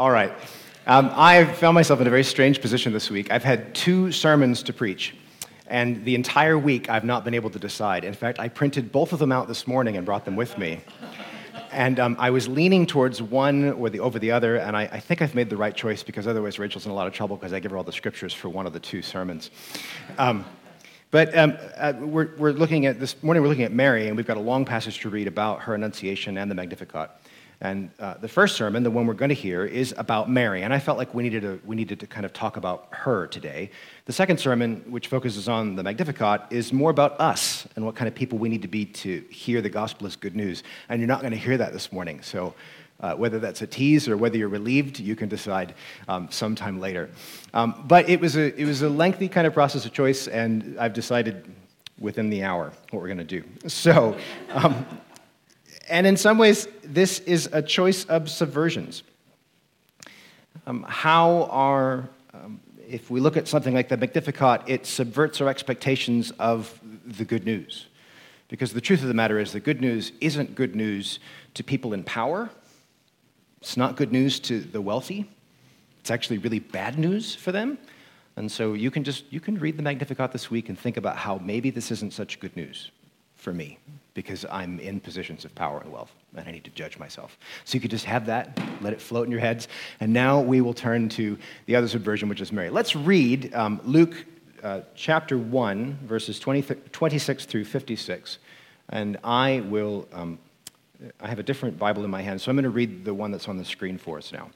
All right. Um, I've found myself in a very strange position this week. I've had two sermons to preach, and the entire week I've not been able to decide. In fact, I printed both of them out this morning and brought them with me. And um, I was leaning towards one or the, over the other, and I, I, think I've made the right choice because otherwise Rachel's in a lot of trouble because I give her all the scriptures for one of the two sermons. Um, but um, uh, we're, we're looking at this morning, we're looking at Mary, and we've got a long passage to read about her Annunciation and the Magnificat. And uh, the first sermon, the one we're going to hear, is about Mary. And I felt like we needed, to, we needed to kind of talk about her today. The second sermon, which focuses on the Magnificat, is more about us and what kind of people we need to be to hear the gospel as good news. And you're not going to hear that this morning. So uh, whether that's a tease or whether you're relieved, you can decide um, sometime later. Um, but it was, a, it was a lengthy kind of process of choice, and I've decided within the hour what we're going to do. So, um, and in some ways, this is a choice of subversions. Um, how are, um, if we look at something like the Magnificat, it subverts our expectations of the good news. Because the truth of the matter is, the good news isn't good news to people in power. It's not good news to the wealthy. It's actually really bad news for them. And so you can just you can read the Magnificat this week and think about how maybe this isn't such good news for me because I'm in positions of power and wealth and I need to judge myself. So you could just have that, let it float in your heads. And now we will turn to the other subversion, which is Mary. Let's read um, Luke uh, chapter 1, verses 20, 26 through 56. And I will, um, I have a different Bible in my hand, so I'm going to read the one that's on the screen for us now.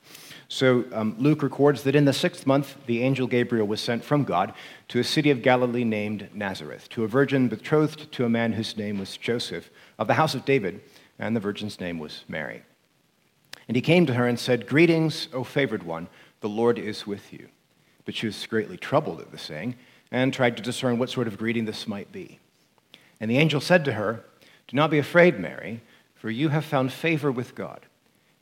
So um, Luke records that in the sixth month, the angel Gabriel was sent from God to a city of Galilee named Nazareth, to a virgin betrothed to a man whose name was Joseph, of the house of David, and the virgin's name was Mary. And he came to her and said, Greetings, O favored one, the Lord is with you. But she was greatly troubled at the saying, and tried to discern what sort of greeting this might be. And the angel said to her, Do not be afraid, Mary, for you have found favor with God.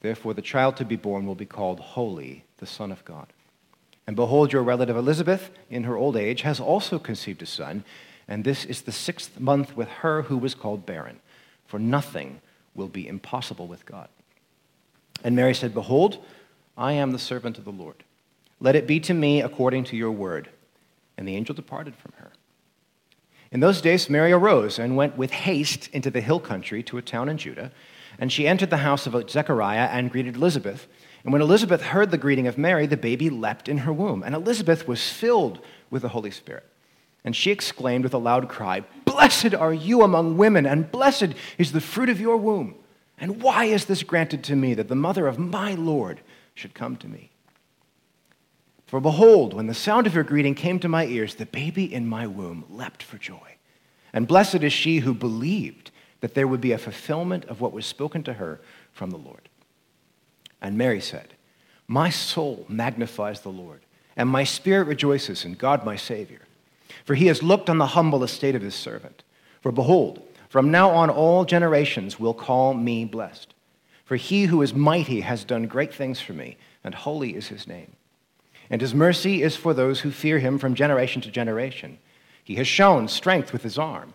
Therefore, the child to be born will be called Holy, the Son of God. And behold, your relative Elizabeth, in her old age, has also conceived a son, and this is the sixth month with her who was called barren, for nothing will be impossible with God. And Mary said, Behold, I am the servant of the Lord. Let it be to me according to your word. And the angel departed from her. In those days, Mary arose and went with haste into the hill country to a town in Judah and she entered the house of Zechariah and greeted Elizabeth. And when Elizabeth heard the greeting of Mary, the baby leapt in her womb. And Elizabeth was filled with the Holy Spirit. And she exclaimed with a loud cry, Blessed are you among women, and blessed is the fruit of your womb. And why is this granted to me that the mother of my Lord should come to me? For behold, when the sound of your greeting came to my ears, the baby in my womb leapt for joy. And blessed is she who believed that there would be a fulfillment of what was spoken to her from the Lord. And Mary said, My soul magnifies the Lord, and my spirit rejoices in God my Savior. For he has looked on the humble estate of his servant. For behold, from now on all generations will call me blessed. For he who is mighty has done great things for me, and holy is his name. And his mercy is for those who fear him from generation to generation. He has shown strength with his arm.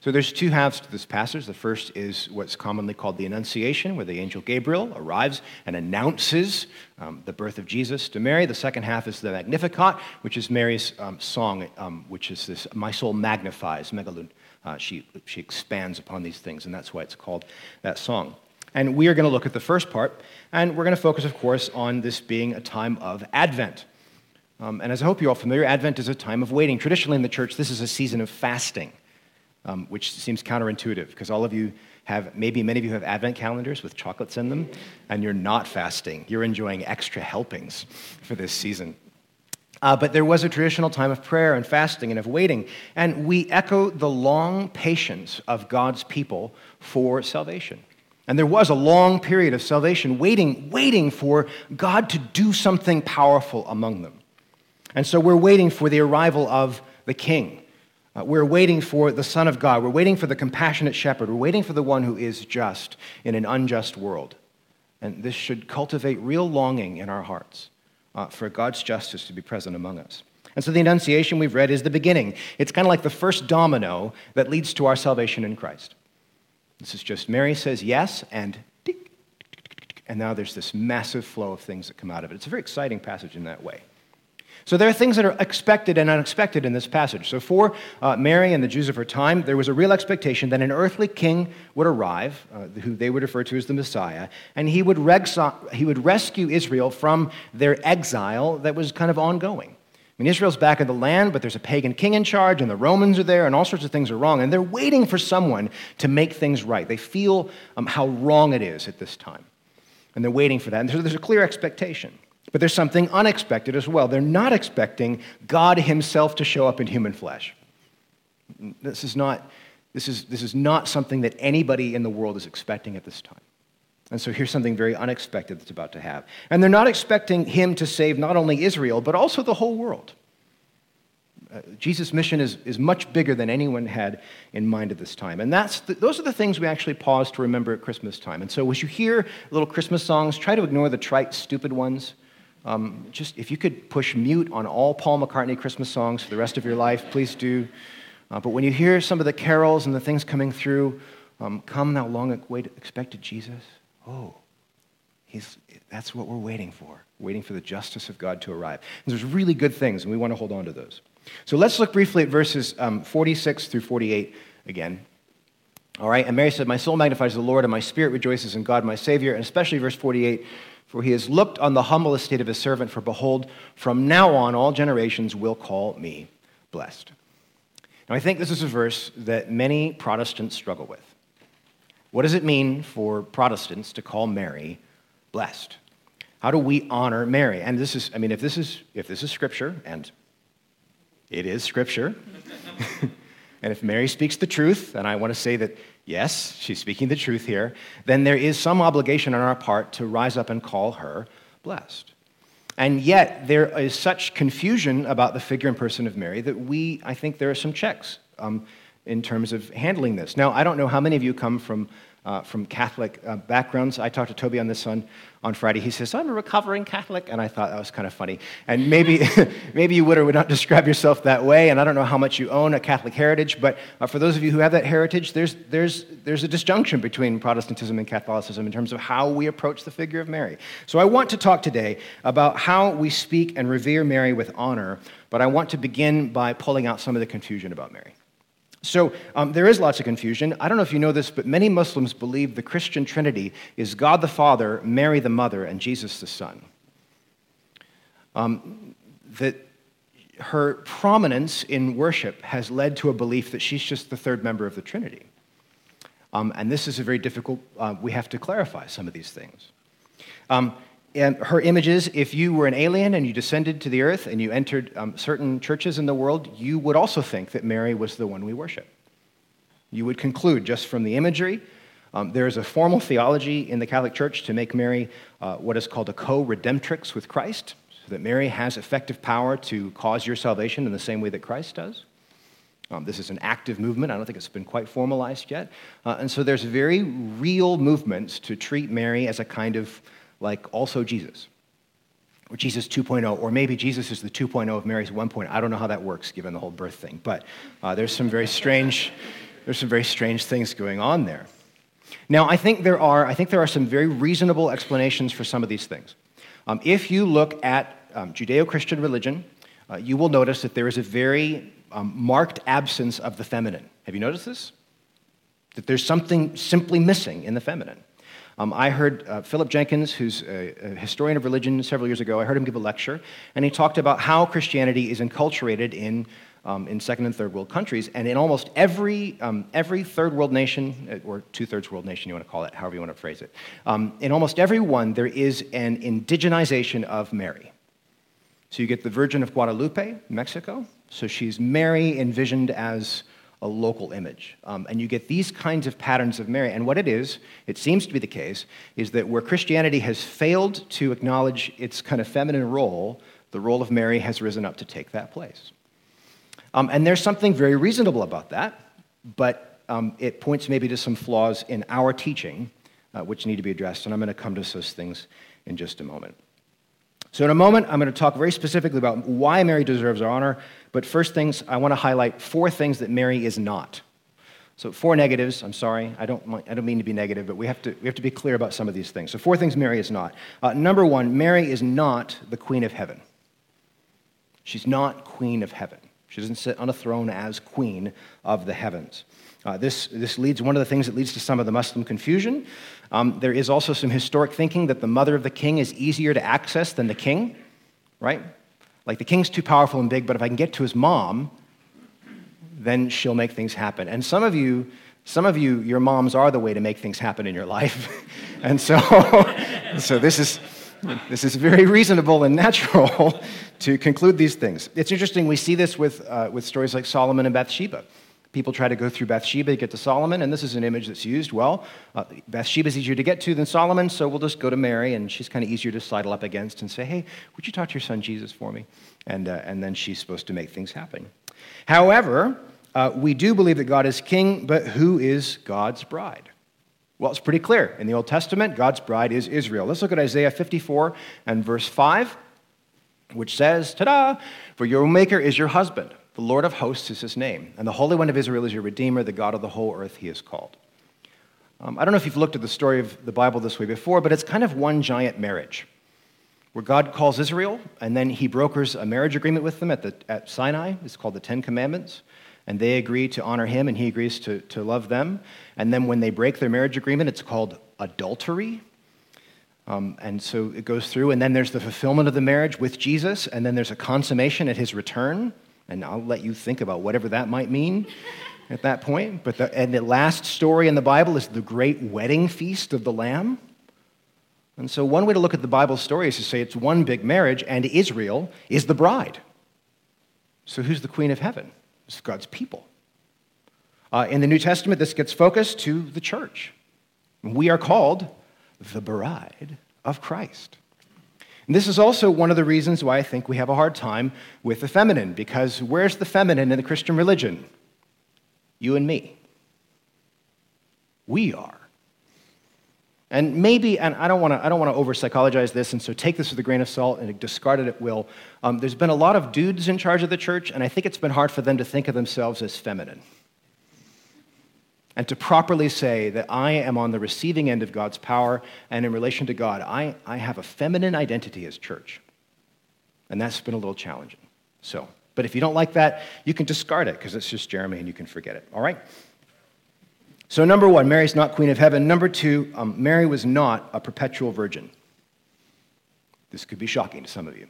So there's two halves to this passage. The first is what's commonly called the Annunciation, where the angel Gabriel arrives and announces um, the birth of Jesus to Mary. The second half is the Magnificat, which is Mary's um, song, um, which is this My soul magnifies, megalun. Uh, she, she expands upon these things, and that's why it's called that song. And we are going to look at the first part, and we're going to focus, of course, on this being a time of Advent. Um, and as I hope you're all familiar, Advent is a time of waiting. Traditionally in the church, this is a season of fasting, um, which seems counterintuitive because all of you have, maybe many of you have Advent calendars with chocolates in them, and you're not fasting. You're enjoying extra helpings for this season. Uh, but there was a traditional time of prayer and fasting and of waiting. And we echo the long patience of God's people for salvation. And there was a long period of salvation waiting, waiting for God to do something powerful among them. And so we're waiting for the arrival of the King. Uh, we're waiting for the Son of God. We're waiting for the compassionate shepherd. We're waiting for the one who is just in an unjust world. And this should cultivate real longing in our hearts uh, for God's justice to be present among us. And so the Annunciation we've read is the beginning. It's kind of like the first domino that leads to our salvation in Christ. This is just Mary says yes, and and now there's this massive flow of things that come out of it. It's a very exciting passage in that way. So there are things that are expected and unexpected in this passage. So for uh, Mary and the Jews of her time, there was a real expectation that an earthly king would arrive, uh, who they would refer to as the Messiah, and he would, he would rescue Israel from their exile that was kind of ongoing. I mean, Israel's back in the land, but there's a pagan king in charge, and the Romans are there, and all sorts of things are wrong. And they're waiting for someone to make things right. They feel um, how wrong it is at this time. And they're waiting for that. And so there's a clear expectation. But there's something unexpected as well. They're not expecting God Himself to show up in human flesh. This is not, this is, this is not something that anybody in the world is expecting at this time. And so here's something very unexpected that's about to happen. And they're not expecting Him to save not only Israel, but also the whole world. Uh, Jesus' mission is, is much bigger than anyone had in mind at this time. And that's the, those are the things we actually pause to remember at Christmas time. And so as you hear little Christmas songs, try to ignore the trite, stupid ones. Um, just if you could push mute on all Paul McCartney Christmas songs for the rest of your life, please do. Uh, but when you hear some of the carols and the things coming through, um, come now long expected Jesus. Oh, he's, that's what we're waiting for, waiting for the justice of God to arrive. And there's really good things, and we want to hold on to those. So let's look briefly at verses um, 46 through 48 again. All right, and Mary said, My soul magnifies the Lord, and my spirit rejoices in God, my Savior. And especially verse 48 for he has looked on the humble estate of his servant, for behold, from now on all generations will call me blessed. Now, I think this is a verse that many Protestants struggle with. What does it mean for Protestants to call Mary blessed? How do we honor Mary? And this is, I mean, if this is, if this is scripture, and it is scripture, and if Mary speaks the truth, and I want to say that yes, she's speaking the truth here, then there is some obligation on our part to rise up and call her blessed. And yet, there is such confusion about the figure and person of Mary that we, I think there are some checks um, in terms of handling this. Now, I don't know how many of you come from uh, from Catholic uh, backgrounds. I talked to Toby on this on, on Friday. He says, I'm a recovering Catholic. And I thought that was kind of funny. And maybe, maybe you would or would not describe yourself that way. And I don't know how much you own a Catholic heritage. But uh, for those of you who have that heritage, there's, there's, there's a disjunction between Protestantism and Catholicism in terms of how we approach the figure of Mary. So I want to talk today about how we speak and revere Mary with honor. But I want to begin by pulling out some of the confusion about Mary. So um, there is lots of confusion. I don't know if you know this, but many Muslims believe the Christian Trinity is God the Father, Mary the Mother, and Jesus the Son. Um, that her prominence in worship has led to a belief that she's just the third member of the Trinity. Um, and this is a very difficult, uh, we have to clarify some of these things. Um, her images, if you were an alien and you descended to the earth and you entered um, certain churches in the world, you would also think that Mary was the one we worship. You would conclude just from the imagery. Um, there is a formal theology in the Catholic Church to make Mary uh, what is called a co redemptrix with Christ, so that Mary has effective power to cause your salvation in the same way that Christ does. Um, this is an active movement. I don't think it's been quite formalized yet. Uh, and so there's very real movements to treat Mary as a kind of like also Jesus, or Jesus 2.0, or maybe Jesus is the 2.0 of Mary's 1.0. I don't know how that works given the whole birth thing, but uh, there's some very strange, there's some very strange things going on there. Now, I think there are, I think there are some very reasonable explanations for some of these things. Um, if you look at um, Judeo-Christian religion, uh, you will notice that there is a very um, marked absence of the feminine. Have you noticed this? That there's something simply missing in the feminine. Um, I heard uh, Philip Jenkins, who's a, a, historian of religion, several years ago, I heard him give a lecture, and he talked about how Christianity is enculturated in, um, in second and third world countries. And in almost every, um, every third world nation, uh, or two thirds world nation, you want to call it, however you want to phrase it, um, in almost every one, there is an indigenization of Mary. So you get the Virgin of Guadalupe, Mexico. So she's Mary envisioned as a local image. Um, and you get these kinds of patterns of Mary. And what it is, it seems to be the case, is that where Christianity has failed to acknowledge its kind of feminine role, the role of Mary has risen up to take that place. Um, and there's something very reasonable about that, but um, it points maybe to some flaws in our teaching, uh, which need to be addressed. And I'm going to come to those things in just a moment. So, in a moment, I'm going to talk very specifically about why Mary deserves our honor. But first things, I want to highlight four things that Mary is not. So, four negatives. I'm sorry, I don't, I don't mean to be negative, but we have to, we have to be clear about some of these things. So, four things Mary is not. Uh, number one, Mary is not the Queen of Heaven. She's not Queen of Heaven. She doesn't sit on a throne as Queen of the heavens. Uh, this, this leads, one of the things that leads to some of the Muslim confusion. Um, there is also some historic thinking that the mother of the king is easier to access than the king, right? Like the king's too powerful and big, but if I can get to his mom, then she'll make things happen. And some of you, some of you, your moms are the way to make things happen in your life. and so, so this is, this is very reasonable and natural to conclude these things. It's interesting, we see this with, uh, with stories like Solomon and Bathsheba. People try to go through Bathsheba to get to Solomon, and this is an image that's used. Well, uh, Bathsheba is easier to get to than Solomon, so we'll just go to Mary, and she's kind of easier to sidle up against and say, hey, would you talk to your son Jesus for me? And, uh, and then she's supposed to make things happen. However, uh, we do believe that God is king, but who is God's bride? Well, it's pretty clear. In the Old Testament, God's bride is Israel. Let's look at Isaiah 54 and verse 5, which says, Ta da! For your maker is your husband the Lord of hosts is his name, and the Holy One of Israel is your Redeemer, the God of the whole earth he is called. Um, I don't know if you've looked at the story of the Bible this way before, but it's kind of one giant marriage where God calls Israel, and then he brokers a marriage agreement with them at, the, at Sinai. It's called the Ten Commandments. And they agree to honor him, and he agrees to, to love them. And then when they break their marriage agreement, it's called adultery. Um, and so it goes through, and then there's the fulfillment of the marriage with Jesus, and then there's a consummation at his return. And I'll let you think about whatever that might mean at that point. But the, and the last story in the Bible is the great wedding feast of the Lamb. And so, one way to look at the Bible story is to say it's one big marriage, and Israel is the bride. So, who's the queen of heaven? It's God's people. Uh, in the New Testament, this gets focused to the church. We are called the bride of Christ. And this is also one of the reasons why I think we have a hard time with the feminine, because where's the feminine in the Christian religion? You and me. We are. And maybe, and I don't want to, I don't want to over psychologize this, and so take this with a grain of salt and discard it at will. Um, there's been a lot of dudes in charge of the church, and I think it's been hard for them to think of themselves as feminine and to properly say that I am on the receiving end of God's power and in relation to God, I, I have a feminine identity as church. And that's been a little challenging. So, but if you don't like that, you can discard it because it's just Jeremy and you can forget it. All right? So, number one, Mary's not queen of heaven. Number two, um, Mary was not a perpetual virgin. This could be shocking to some of you.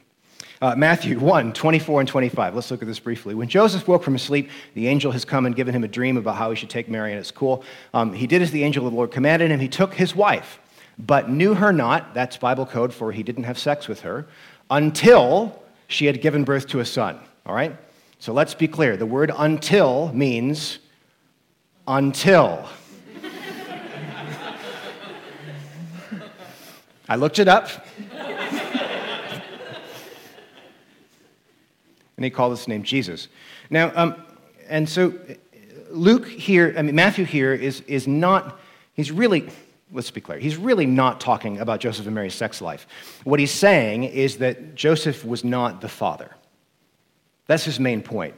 Uh, Matthew 1 24 and 25. Let's look at this briefly. When Joseph woke from his sleep, the angel has come and given him a dream about how he should take Mary, and it's cool. Um, he did as the angel of the Lord commanded him. He took his wife, but knew her not. That's Bible code for he didn't have sex with her until she had given birth to a son. All right? So let's be clear. The word until means until. I looked it up. And he called his name Jesus. Now, um, and so Luke here, I mean, Matthew here is, is not, he's really, let's be clear, he's really not talking about Joseph and Mary's sex life. What he's saying is that Joseph was not the father. That's his main point.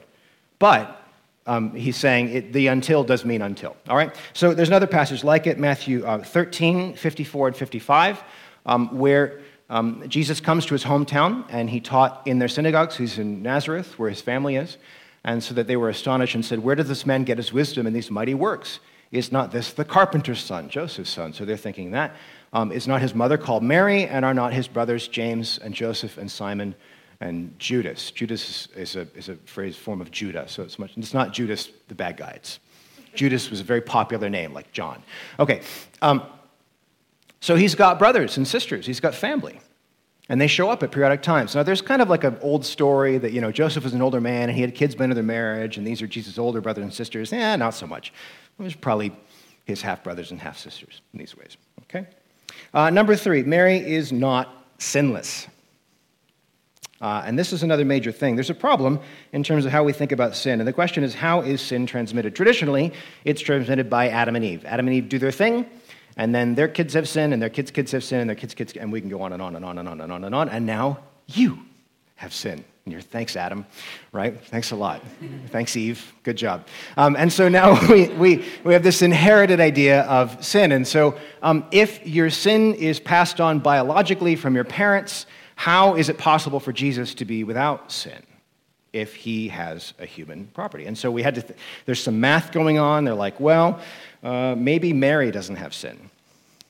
But um, he's saying it, the until does mean until. All right? So there's another passage like it, Matthew uh, 13, 54, and 55, um, where um, Jesus comes to his hometown and he taught in their synagogues. He's in Nazareth, where his family is. And so that they were astonished and said, Where does this man get his wisdom and these mighty works? is not this the carpenter's son, Joseph's son? So they're thinking that. Um, is not his mother called Mary, and are not his brothers James and Joseph and Simon and Judas? Judas is a, is a phrase form of Judah, so it's, much, it's not Judas, the bad guy. It's, Judas was a very popular name, like John. Okay, um, so he's got brothers and sisters, he's got family. And they show up at periodic times. Now, there's kind of like an old story that, you know, Joseph was an older man and he had kids by another marriage, and these are Jesus' older brothers and sisters. Eh, not so much. It was probably his half brothers and half sisters in these ways. Okay? Uh, number three, Mary is not sinless. Uh, and this is another major thing. There's a problem in terms of how we think about sin. And the question is, how is sin transmitted? Traditionally, it's transmitted by Adam and Eve. Adam and Eve do their thing, and then their kids have sin, and their kids' kids have sin, and their kids' kids, and we can go on and on and on and on and on and on. And now you have sin. And you're, thanks, Adam, right? Thanks a lot. thanks, Eve. Good job. Um, and so now we, we, we have this inherited idea of sin. And so um, if your sin is passed on biologically from your parents, how is it possible for Jesus to be without sin? if he has a human property. And so we had to, th- there's some math going on. They're like, well, uh, maybe Mary doesn't have sin.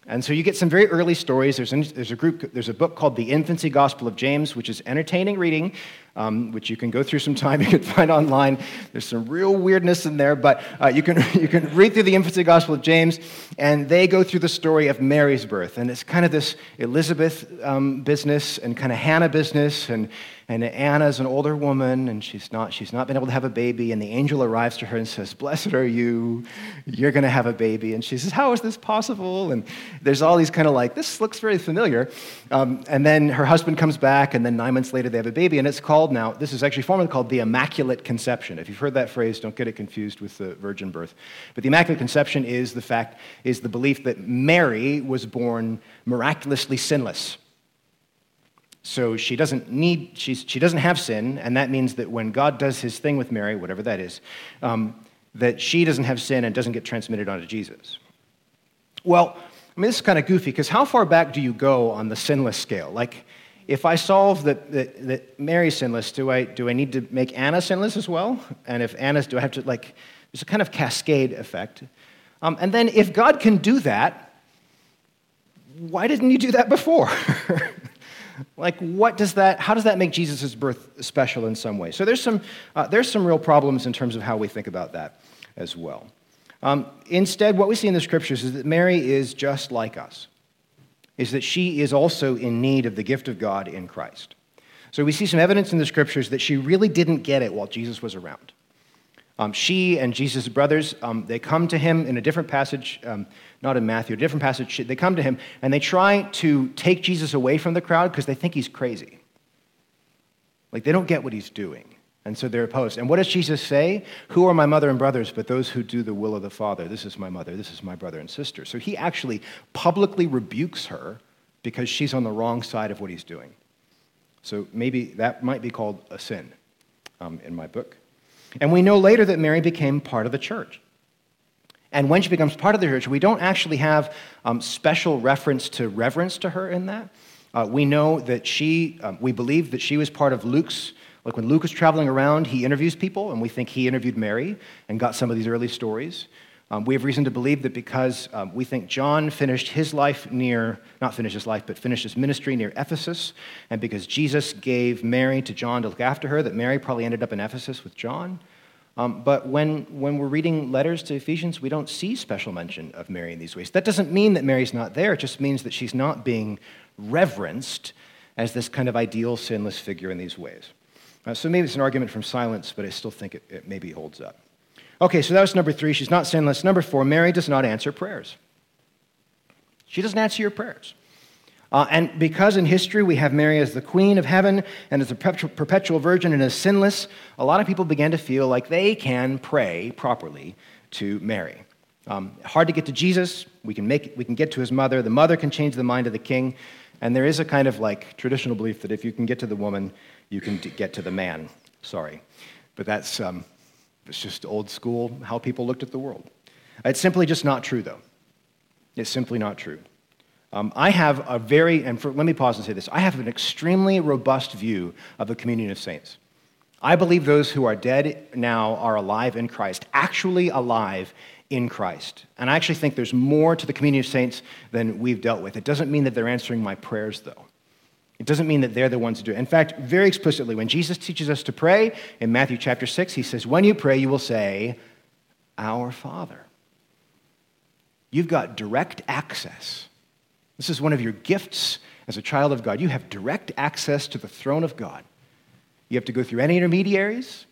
And so you get some very early stories. There's, there's, a group, there's a book called The Infancy Gospel of James, which is entertaining reading, um, which you can go through some time. You can find online. There's some real weirdness in there, but uh, you, can, you can read through the Infancy Gospel of James, and they go through the story of Mary's birth. And it's kind of this Elizabeth um, business and kind of Hannah business, and, and Anna's an older woman, and she's not, she's not been able to have a baby. And the angel arrives to her and says, Blessed are you, you're going to have a baby. And she says, How is this possible? And there's all these kind of like, This looks very familiar. Um, and then her husband comes back, and then nine months later they have a baby. And it's called now, this is actually formally called the Immaculate Conception. If you've heard that phrase, don't get it confused with the virgin birth. But the Immaculate Conception is the fact, is the belief that Mary was born miraculously sinless. So she doesn't need, she's, she doesn't have sin, and that means that when God does his thing with Mary, whatever that is, um, that she doesn't have sin and doesn't get transmitted onto Jesus. Well, I mean, this is kind of goofy because how far back do you go on the sinless scale? Like, if I solve that, that, that Mary's sinless, do I, do I need to make Anna sinless as well? And if Anna's, do I have to, like, there's a kind of cascade effect. Um, and then if God can do that, why didn't you do that before? like what does that how does that make jesus' birth special in some way so there's some uh, there's some real problems in terms of how we think about that as well um, instead what we see in the scriptures is that mary is just like us is that she is also in need of the gift of god in christ so we see some evidence in the scriptures that she really didn't get it while jesus was around um, she and jesus' brothers um, they come to him in a different passage um, not in Matthew, a different passage. They come to him and they try to take Jesus away from the crowd because they think he's crazy. Like they don't get what he's doing. And so they're opposed. And what does Jesus say? Who are my mother and brothers but those who do the will of the Father? This is my mother, this is my brother and sister. So he actually publicly rebukes her because she's on the wrong side of what he's doing. So maybe that might be called a sin um, in my book. And we know later that Mary became part of the church. And when she becomes part of the church, we don't actually have um, special reference to reverence to her in that. Uh, we know that she, um, we believe that she was part of Luke's, like when Luke is traveling around, he interviews people, and we think he interviewed Mary and got some of these early stories. Um, we have reason to believe that because um, we think John finished his life near, not finished his life, but finished his ministry near Ephesus, and because Jesus gave Mary to John to look after her, that Mary probably ended up in Ephesus with John. Um, but when, when we're reading letters to Ephesians, we don't see special mention of Mary in these ways. That doesn't mean that Mary's not there, it just means that she's not being reverenced as this kind of ideal sinless figure in these ways. Uh, so maybe it's an argument from silence, but I still think it, it maybe holds up. Okay, so that was number three. She's not sinless. Number four, Mary does not answer prayers. She doesn't answer your prayers. Uh, and because in history we have Mary as the queen of heaven and as a perpetual virgin and as sinless, a lot of people began to feel like they can pray properly to Mary. Um, hard to get to Jesus. We can, make, we can get to his mother. The mother can change the mind of the king. And there is a kind of like traditional belief that if you can get to the woman, you can get to the man. Sorry. But that's um, it's just old school how people looked at the world. It's simply just not true, though. It's simply not true. Um, I have a very, and for, let me pause and say this I have an extremely robust view of the communion of saints. I believe those who are dead now are alive in Christ, actually alive in Christ. And I actually think there's more to the communion of saints than we've dealt with. It doesn't mean that they're answering my prayers, though. It doesn't mean that they're the ones to do it. In fact, very explicitly, when Jesus teaches us to pray in Matthew chapter 6, he says, When you pray, you will say, Our Father. You've got direct access. This is one of your gifts as a child of God. You have direct access to the throne of God. You have to go through any intermediaries.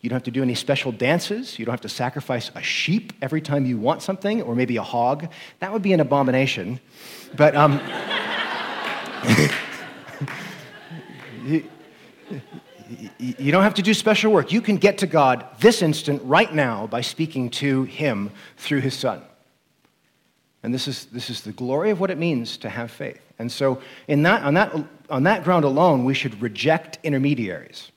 You don't have to do any special dances. You don't have to sacrifice a sheep every time you want something, or maybe a hog. That would be an abomination. But um, you, you don't have to do special work. You can get to God this instant, right now, by speaking to Him through His Son. And this is, this is the glory of what it means to have faith. And so, in that, on, that, on that ground alone, we should reject intermediaries.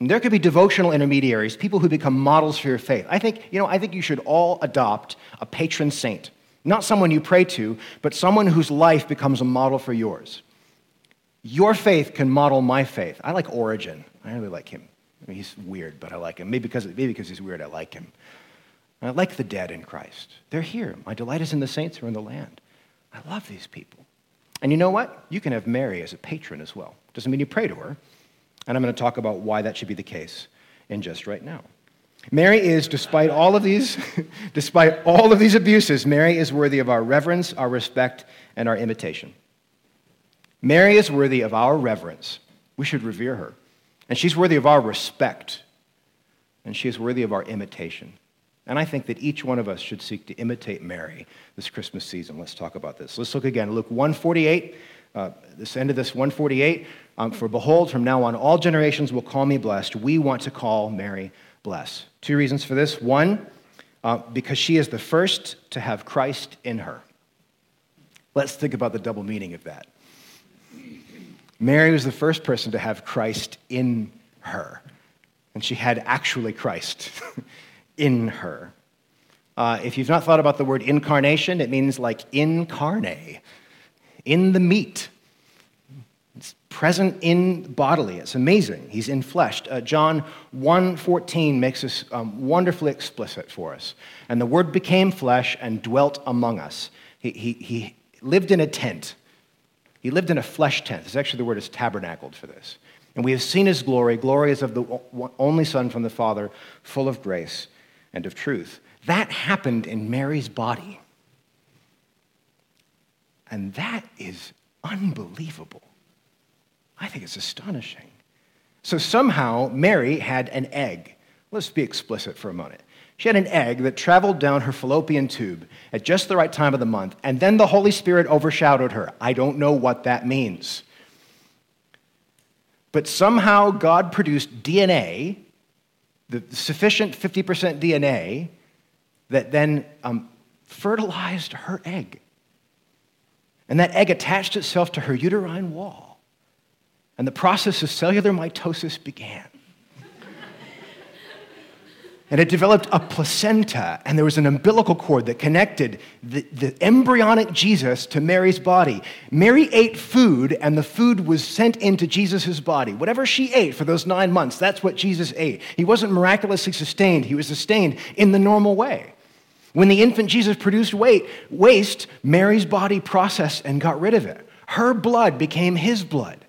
And there could be devotional intermediaries, people who become models for your faith. I think, you know, I think you should all adopt a patron saint. Not someone you pray to, but someone whose life becomes a model for yours. Your faith can model my faith. I like Origen. I really like him. I mean, he's weird, but I like him. Maybe because, maybe because he's weird, I like him. I like the dead in Christ. They're here. My delight is in the saints who are in the land. I love these people. And you know what? You can have Mary as a patron as well. Doesn't mean you pray to her, and I'm going to talk about why that should be the case in just right now. Mary is, despite all of these, despite all of these abuses, Mary is worthy of our reverence, our respect, and our imitation. Mary is worthy of our reverence. We should revere her. And she's worthy of our respect. And she is worthy of our imitation. And I think that each one of us should seek to imitate Mary this Christmas season. Let's talk about this. Let's look again. Luke 148, uh, this end of this 148. Um, For behold, from now on, all generations will call me blessed. We want to call Mary blessed. Two reasons for this. One, uh, because she is the first to have Christ in her. Let's think about the double meaning of that. Mary was the first person to have Christ in her, and she had actually Christ in her. Uh, if you've not thought about the word incarnation, it means like incarnate, in the meat It's present in bodily. It's amazing. He's in flesh. Uh, John 1.14 makes this um, wonderfully explicit for us. And the Word became flesh and dwelt among us. He, he, he lived in a tent. He lived in a flesh tent. It's actually the word is tabernacled for this. And we have seen his glory. Glory is of the only Son from the Father, full of grace and of truth. That happened in Mary's body. And that is unbelievable. I think it's astonishing. So somehow Mary had an egg. Let's be explicit for a moment. She had an egg that traveled down her fallopian tube at just the right time of the month, and then the Holy Spirit overshadowed her. I don't know what that means. But somehow God produced DNA, the sufficient 50% DNA, that then um, fertilized her egg. And that egg attached itself to her uterine wall and the process of cellular mitosis began. And it developed a placenta, and there was an umbilical cord that connected the, the, embryonic Jesus to Mary's body. Mary ate food, and the food was sent into Jesus' body. Whatever she ate for those nine months, that's what Jesus ate. He wasn't miraculously sustained, he was sustained in the normal way. When the infant Jesus produced weight, waste, Mary's body processed and got rid of it. Her blood became his blood.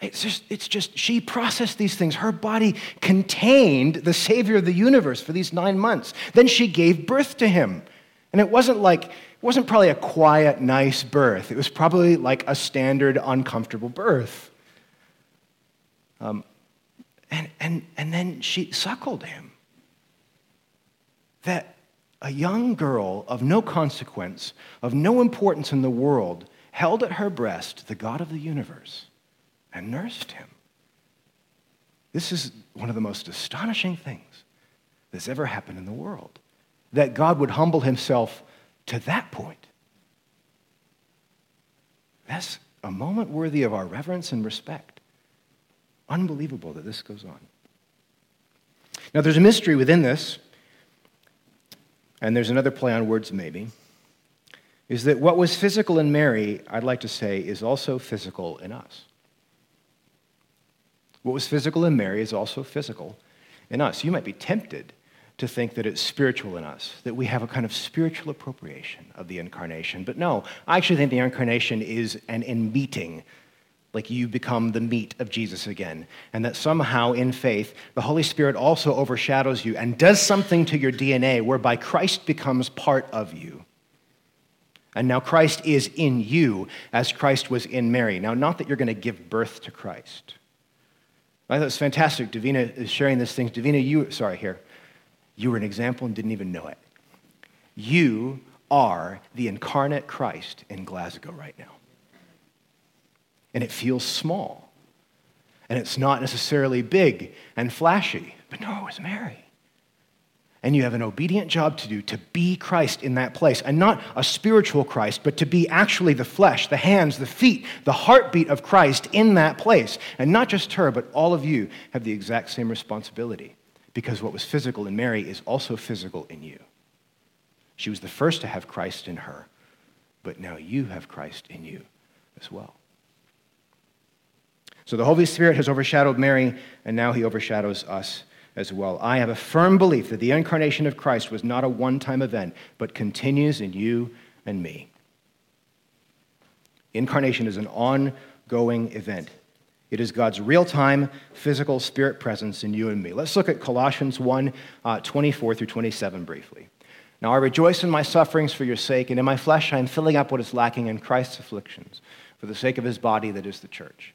It's just, it's just, she processed these things. Her body contained the Savior of the universe for these nine months. Then she gave birth to him. And it wasn't like, it wasn't probably a quiet, nice birth. It was probably like a standard, uncomfortable birth. Um, and, and, and then she suckled him. That a young girl of no consequence, of no importance in the world, held at her breast the God of the universe and nursed him. This is one of the most astonishing things that's ever happened in the world that God would humble himself to that point. That's a moment worthy of our reverence and respect. Unbelievable that this goes on. Now, there's a mystery within this, and there's another play on words, maybe, is that what was physical in Mary, I'd like to say, is also physical in us. What was physical in Mary is also physical in us. You might be tempted to think that it's spiritual in us, that we have a kind of spiritual appropriation of the incarnation. But no, I actually think the incarnation is an in meeting, like you become the meat of Jesus again. And that somehow in faith, the Holy Spirit also overshadows you and does something to your DNA whereby Christ becomes part of you. And now Christ is in you as Christ was in Mary. Now, not that you're going to give birth to Christ. I thought it was fantastic. Davina is sharing this thing. Davina, you, sorry, here. You were an example and didn't even know it. You are the incarnate Christ in Glasgow right now. And it feels small. And it's not necessarily big and flashy, but no, it was Mary. And you have an obedient job to do to be Christ in that place. And not a spiritual Christ, but to be actually the flesh, the hands, the feet, the heartbeat of Christ in that place. And not just her, but all of you have the exact same responsibility because what was physical in Mary is also physical in you. She was the first to have Christ in her, but now you have Christ in you as well. So the Holy Spirit has overshadowed Mary, and now he overshadows us as well. I have a firm belief that the incarnation of Christ was not a one time event, but continues in you and me. Incarnation is an ongoing event. It is God's real time, physical, spirit presence in you and me. Let's look at Colossians 1 uh, 24 through 27 briefly. Now I rejoice in my sufferings for your sake, and in my flesh I am filling up what is lacking in Christ's afflictions for the sake of his body, that is the church,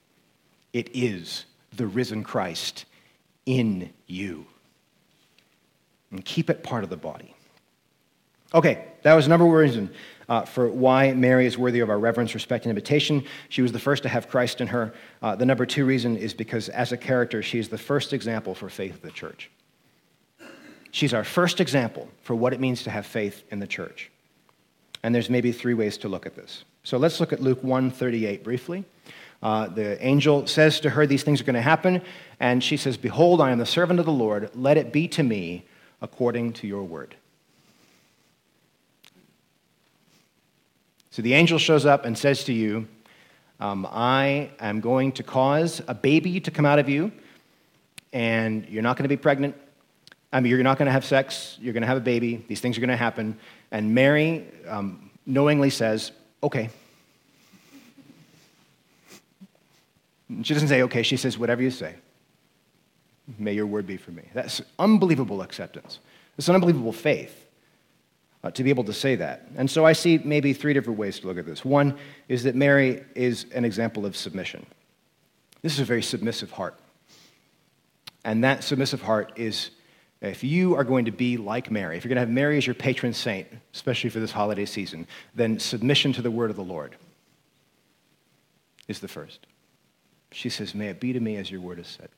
It is the risen Christ in you. And keep it part of the body. Okay, that was number one reason uh, for why Mary is worthy of our reverence, respect, and invitation. She was the first to have Christ in her. Uh, the number two reason is because as a character, she is the first example for faith of the church. She's our first example for what it means to have faith in the church. And there's maybe three ways to look at this. So let's look at Luke 138 briefly. Uh, the angel says to her, These things are going to happen. And she says, Behold, I am the servant of the Lord. Let it be to me according to your word. So the angel shows up and says to you, um, I am going to cause a baby to come out of you, and you're not going to be pregnant. I mean, you're not going to have sex. You're going to have a baby. These things are going to happen. And Mary um, knowingly says, Okay. She doesn't say, Okay. She says, Whatever you say. May your word be for me. That's unbelievable acceptance. It's an unbelievable faith uh, to be able to say that. And so I see maybe three different ways to look at this. One is that Mary is an example of submission. This is a very submissive heart. And that submissive heart is if you are going to be like Mary, if you're going to have Mary as your patron saint, especially for this holiday season, then submission to the word of the Lord is the first. She says, May it be to me as your word is said.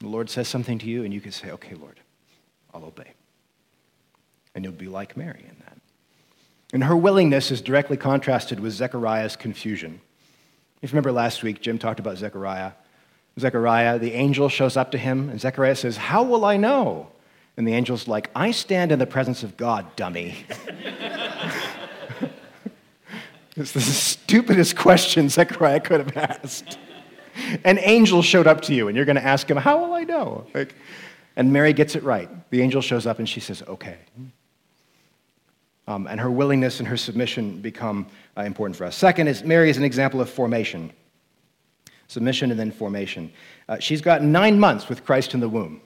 The Lord says something to you, and you can say, Okay, Lord, I'll obey and you'll be like Mary in that. And her willingness is directly contrasted with Zechariah's confusion. If you remember last week, Jim talked about Zechariah. Zechariah, the angel shows up to him, and Zechariah says, How will I know? And the angel's like, I stand in the presence of God, dummy. it's the stupidest question Zechariah could have asked. An angel showed up to you, and you're going to ask him, How will I know? Like, and Mary gets it right. The angel shows up, and she says, Okay. Um, and her willingness and her submission become uh, important for us. Second is Mary is an example of formation submission and then formation. Uh, she's got nine months with Christ in the womb,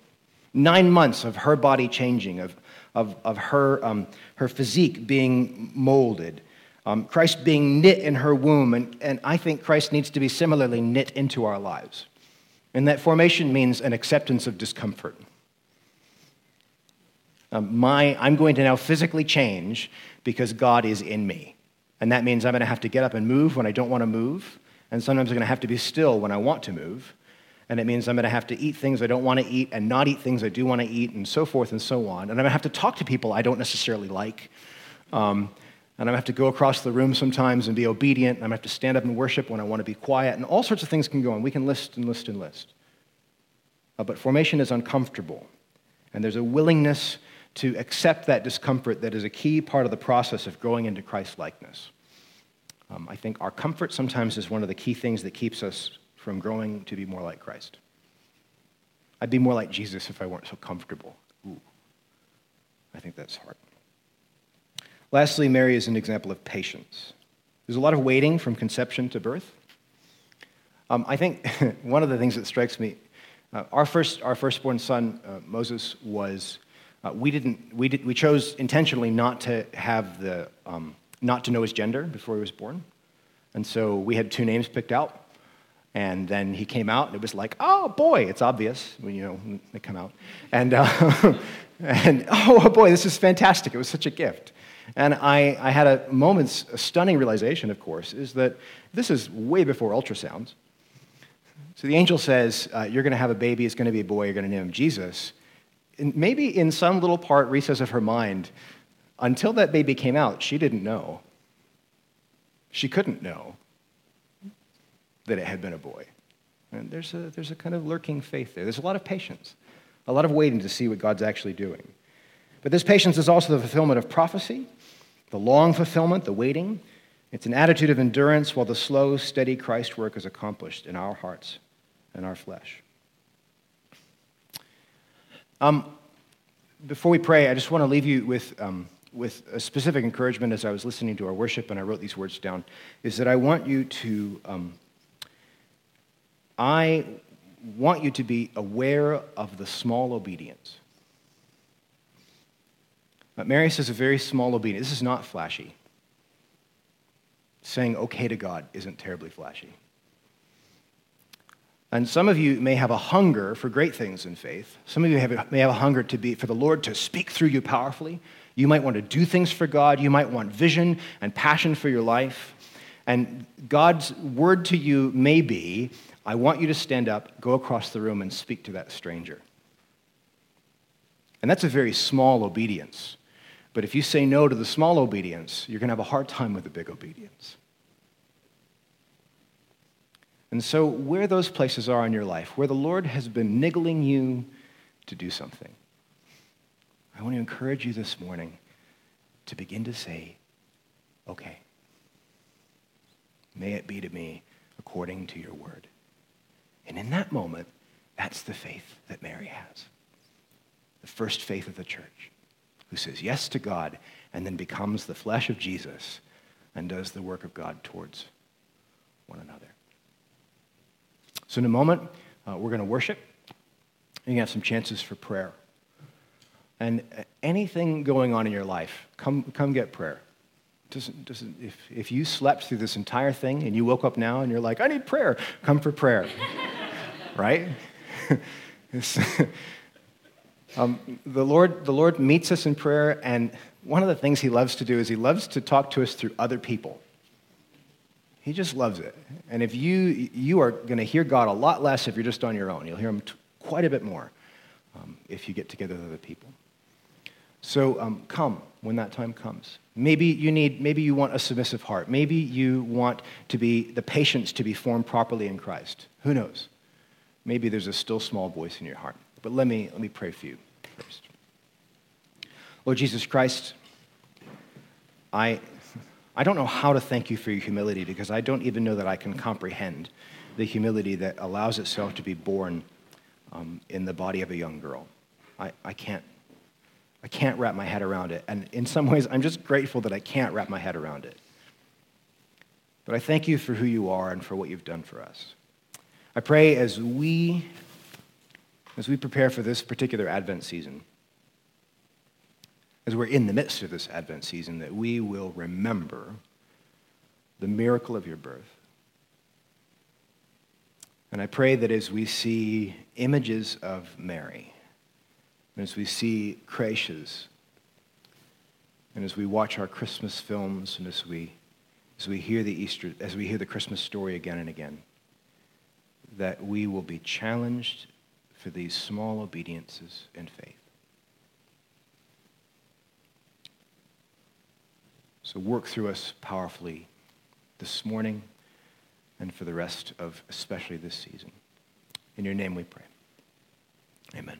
nine months of her body changing, of, of, of her, um, her physique being molded, um, Christ being knit in her womb. And, and I think Christ needs to be similarly knit into our lives. And that formation means an acceptance of discomfort. Um, my, I'm going to now physically change because God is in me. And that means I'm going to have to get up and move when I don't want to move. And sometimes I'm going to have to be still when I want to move. And it means I'm going to have to eat things I don't want to eat and not eat things I do want to eat and so forth and so on. And I'm going to have to talk to people I don't necessarily like. Um, and to have to go across the room sometimes and be obedient. And to have to stand up and worship when I want to be quiet. And all sorts of things can go on. We can list and list and list. Uh, but formation is uncomfortable. And there's a willingness to accept that discomfort that is a key part of the process of growing into Christ likeness. Um, I think our comfort sometimes is one of the key things that keeps us from growing to be more like Christ. I'd be more like Jesus if I weren't so comfortable. Ooh, I think that's hard. Lastly, Mary is an example of patience. There's a lot of waiting from conception to birth. Um, I think one of the things that strikes me, uh, our, first, our firstborn son, uh, Moses, was, uh, we, didn't, we, did, we chose intentionally not to have the, um, not to know his gender before he was born. And so we had two names picked out. And then he came out, and it was like, oh boy, it's obvious when you know they come out. And, uh, and oh boy, this is fantastic. It was such a gift. And I, I had a moment's a stunning realization, of course, is that this is way before ultrasounds. So the angel says, uh, You're going to have a baby, it's going to be a boy, you're going to name him Jesus. And maybe in some little part, recess of her mind, until that baby came out, she didn't know. She couldn't know that it had been a boy. And there's a, there's a kind of lurking faith there. There's a lot of patience, a lot of waiting to see what God's actually doing. But this patience is also the fulfillment of prophecy, the long fulfillment, the waiting. It's an attitude of endurance while the slow, steady Christ work is accomplished in our hearts and our flesh. Um, before we pray, I just want to leave you with, um, with a specific encouragement as I was listening to our worship and I wrote these words down, is that I want you to um, I want you to be aware of the small obedience. But Mary says a very small obedience. This is not flashy. Saying okay to God isn't terribly flashy. And some of you may have a hunger for great things in faith. Some of you have, may have a hunger to be for the Lord to speak through you powerfully. You might want to do things for God. You might want vision and passion for your life. And God's word to you may be I want you to stand up, go across the room, and speak to that stranger. And that's a very small obedience. But if you say no to the small obedience, you're going to have a hard time with the big obedience. And so, where those places are in your life, where the Lord has been niggling you to do something, I want to encourage you this morning to begin to say, okay, may it be to me according to your word. And in that moment, that's the faith that Mary has. The first faith of the church, who says yes to God and then becomes the flesh of Jesus and does the work of God towards one another. So, in a moment, uh, we're going to worship. You're going to have some chances for prayer. And anything going on in your life, come, come get prayer. Doesn't, doesn't, if, if you slept through this entire thing and you woke up now and you're like, I need prayer, come for prayer. right? um, the, Lord, the Lord meets us in prayer, and one of the things he loves to do is he loves to talk to us through other people. He just loves it. And if you, you are going to hear God a lot less if you're just on your own. You'll hear him t- quite a bit more um, if you get together with other people. So um, come when that time comes. Maybe you need, maybe you want a submissive heart. Maybe you want to be the patience to be formed properly in Christ. Who knows? maybe there's a still small voice in your heart. But let me, let me pray for you first. Lord Jesus Christ, I, I don't know how to thank you for your humility because I don't even know that I can comprehend the humility that allows itself to be born um, in the body of a young girl. I, I, can't, I can't wrap my head around it. And in some ways, I'm just grateful that I can't wrap my head around it. But I thank you for who you are and for what you've done for us. I pray as we, as we prepare for this particular Advent season, as we're in the midst of this Advent season, that we will remember the miracle of your birth. And I pray that as we see images of Mary, and as we see creches, and as we watch our Christmas films, and as we, as we hear the Easter, as we hear the Christmas story again and again, that we will be challenged for these small obediences in faith. So work through us powerfully this morning and for the rest of especially this season. In your name we pray. Amen.